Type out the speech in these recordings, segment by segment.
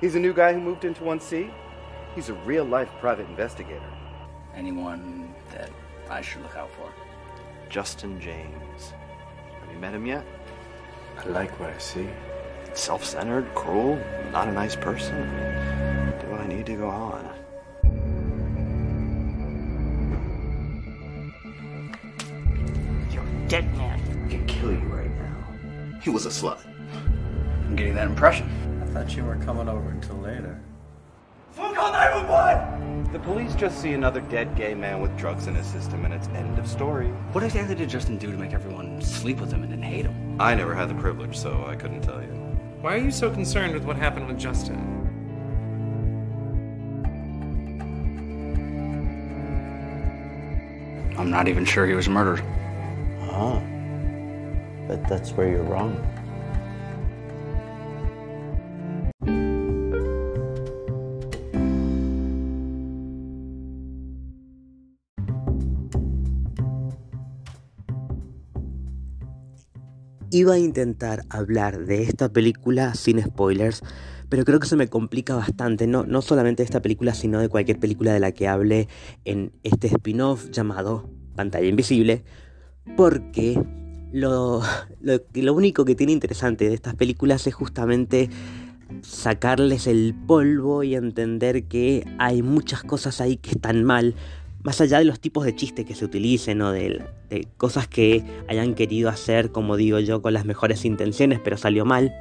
He's a new guy who moved into 1C. He's a real life private investigator. Anyone that I should look out for? Justin James. Have you met him yet? I like what I see. Self centered, cruel, not a nice person. Do I need to go on? You're a dead man. I can kill you right now. He was a slut. I'm getting that impression. I thought you weren't coming over until later. Fuck on everyone! The police just see another dead gay man with drugs in his system, and it's end of story. What exactly did Justin do to make everyone sleep with him and then hate him? I never had the privilege, so I couldn't tell you. Why are you so concerned with what happened with Justin? I'm not even sure he was murdered. Ah, but that's where you're wrong. Iba a intentar hablar de esta película sin spoilers, pero creo que se me complica bastante, no, no solamente de esta película, sino de cualquier película de la que hable en este spin-off llamado Pantalla Invisible, porque lo, lo, lo único que tiene interesante de estas películas es justamente sacarles el polvo y entender que hay muchas cosas ahí que están mal, más allá de los tipos de chistes que se utilicen o de, cosas que hayan querido hacer, como digo yo, con las mejores intenciones, pero salió mal.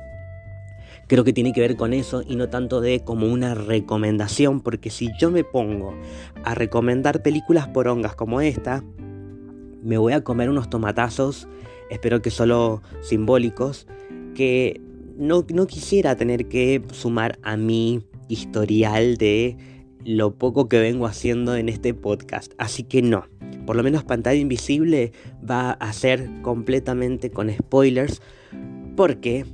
Creo que tiene que ver con eso y no tanto de como una recomendación, porque si yo me pongo a recomendar películas porongas como esta, me voy a comer unos tomatazos, espero que solo simbólicos, que no, no quisiera tener que sumar a mi historial de lo poco que vengo haciendo en este podcast. Así que no, por lo menos pantalla invisible va a ser completamente con spoilers porque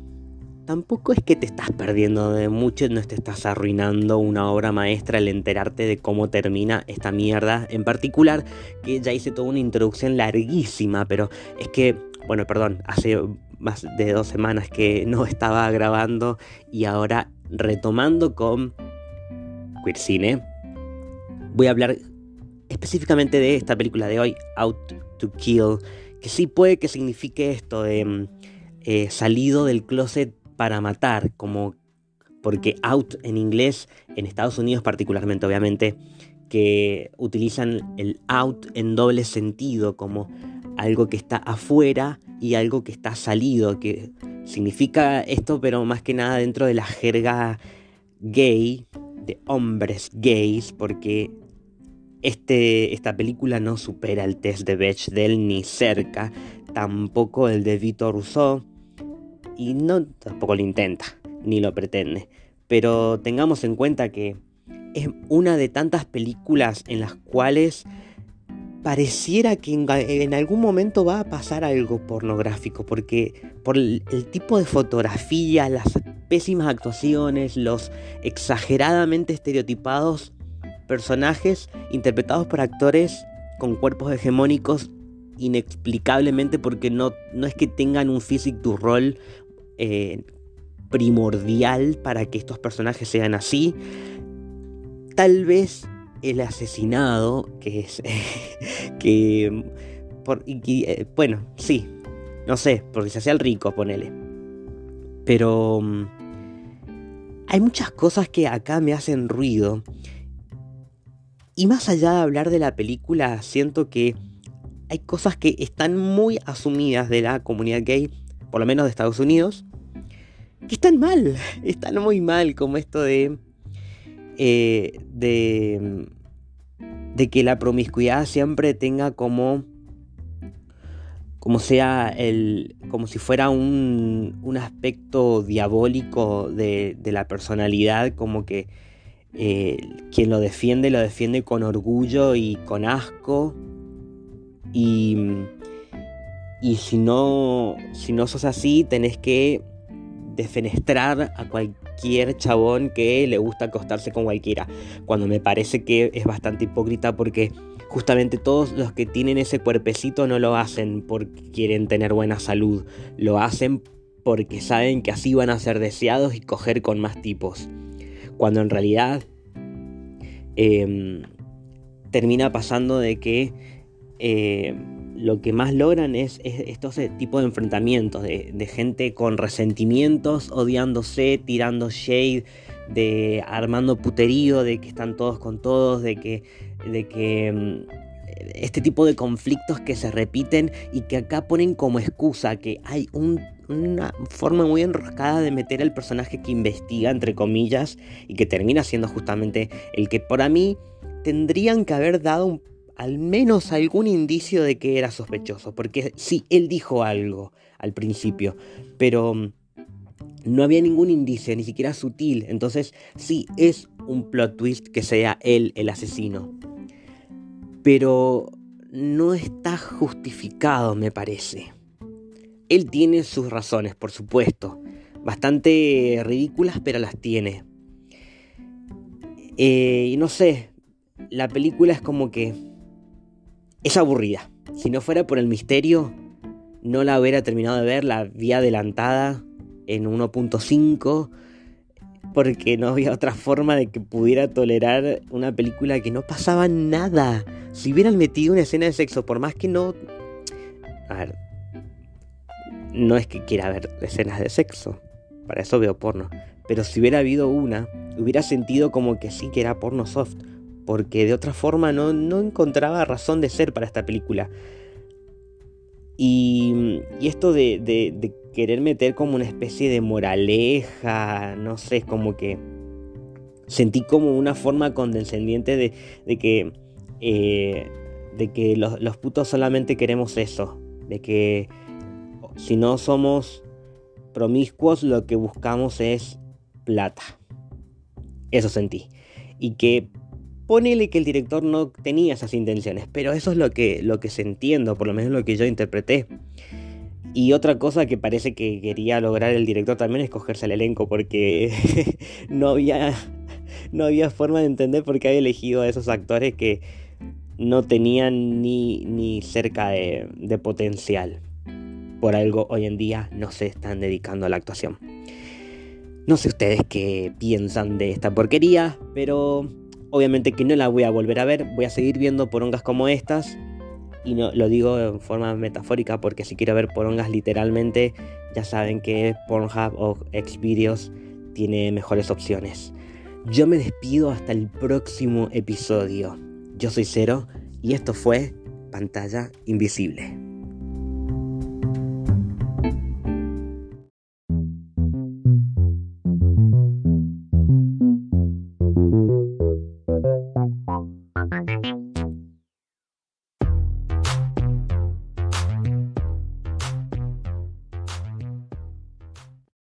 tampoco es que te estás perdiendo de mucho, no te estás arruinando una obra maestra al enterarte de cómo termina esta mierda en particular, que ya hice toda una introducción larguísima, pero es que, bueno, perdón, hace más de dos semanas que no estaba grabando y ahora retomando con Queer Cine, voy a hablar específicamente de esta película de hoy, Out to Kill, que sí puede que signifique esto de eh, salido del closet para matar, como porque out en inglés, en Estados Unidos particularmente, obviamente, que utilizan el out en doble sentido, como algo que está afuera y algo que está salido, que significa esto, pero más que nada dentro de la jerga gay, hombres gays, porque este, esta película no supera el test de Bechdel ni cerca, tampoco el de Vito Rousseau, y no tampoco lo intenta, ni lo pretende. Pero tengamos en cuenta que es una de tantas películas en las cuales pareciera que en, en, algún momento va a pasar algo pornográfico, porque por el, el, tipo de fotografía, las pésimas actuaciones, los exageradamente estereotipados personajes interpretados por actores con cuerpos hegemónicos inexplicablemente porque no, no es que tengan un physic to role eh, primordial para que estos personajes sean así. Tal vez el asesinado, que es. que. Eh, bueno, sí. No sé, porque se hacía el rico, ponele. Pero. Hay muchas cosas que acá me hacen ruido. Y más allá de hablar de la película, siento que hay cosas que están muy asumidas de la comunidad gay, por lo menos de Estados Unidos, que están mal, están muy mal, como esto de. Eh, de. de que la promiscuidad siempre tenga como. Como sea el. como si fuera un. un aspecto diabólico de, de la personalidad, como que. Eh, quien lo defiende lo defiende con orgullo y con asco y, y si no si no sos así tenés que defenestrar a cualquier chabón que le gusta acostarse con cualquiera. Cuando me parece que es bastante hipócrita porque justamente todos los que tienen ese cuerpecito no lo hacen porque quieren tener buena salud. Lo hacen porque saben que así van a ser deseados y coger con más tipos. cuando en realidad em, termina pasando de que eh, lo que más logran es, estos tipos de enfrentamientos, de, de, gente con resentimientos, odiándose, tirando shade, de armando puterío, de que están todos con todos, de que, de que mm, este tipo de conflictos que se repiten y que acá ponen como excusa que hay una forma muy enroscada de meter al personaje que investiga, entre comillas, y que termina siendo justamente el que para mí tendrían que haber dado al menos algún indicio de que era sospechoso, porque sí, él dijo algo al principio, pero mm, no había ningún indicio, ni siquiera sutil. Entonces, sí, es un plot twist que sea él el asesino. Pero no está justificado, me parece. Él tiene sus razones, por supuesto. Bastante ridículas, pero las tiene. Eh, y no sé, la película es como que... Es aburrida. Si no fuera por el misterio, no la hubiera terminado de ver, la vi adelantada en 1.5 porque no había otra forma de que pudiera tolerar una película que no pasaba nada. Si hubieran metido una escena de sexo, por más que no... A ver, no es que quiera ver escenas de sexo, para eso veo porno, pero si hubiera habido una, hubiera sentido como que sí que era porno soft, porque de otra forma no, no encontraba razón de ser para esta película. Y, esto de, querer meter como una especie de moraleja, no sé, es como que sentí como una forma condescendiente de, de que, eh, de que los, los, putos solamente queremos eso, de que si no somos promiscuos lo que buscamos es plata. Eso sentí. Y que ponele que el director no tenía esas intenciones, pero eso es lo que, lo que se entiendo, por lo menos lo que yo interpreté. Y otra cosa que parece que quería lograr el director también es cogerse el elenco, porque no, había, no había forma de entender por qué había elegido a esos actores que no tenían ni, ni cerca de, de potencial. Por algo hoy en día no se están dedicando a la actuación. No sé ustedes qué piensan de esta porquería, pero obviamente que no la voy a volver a ver. Voy a seguir viendo porongas como estas y no, lo digo en forma metafórica porque si quiero ver porongas literalmente, ya saben que Pornhub o Xvideos tiene mejores opciones. Yo me despido hasta el próximo episodio. Yo soy Cero y esto fue Pantalla Invisible.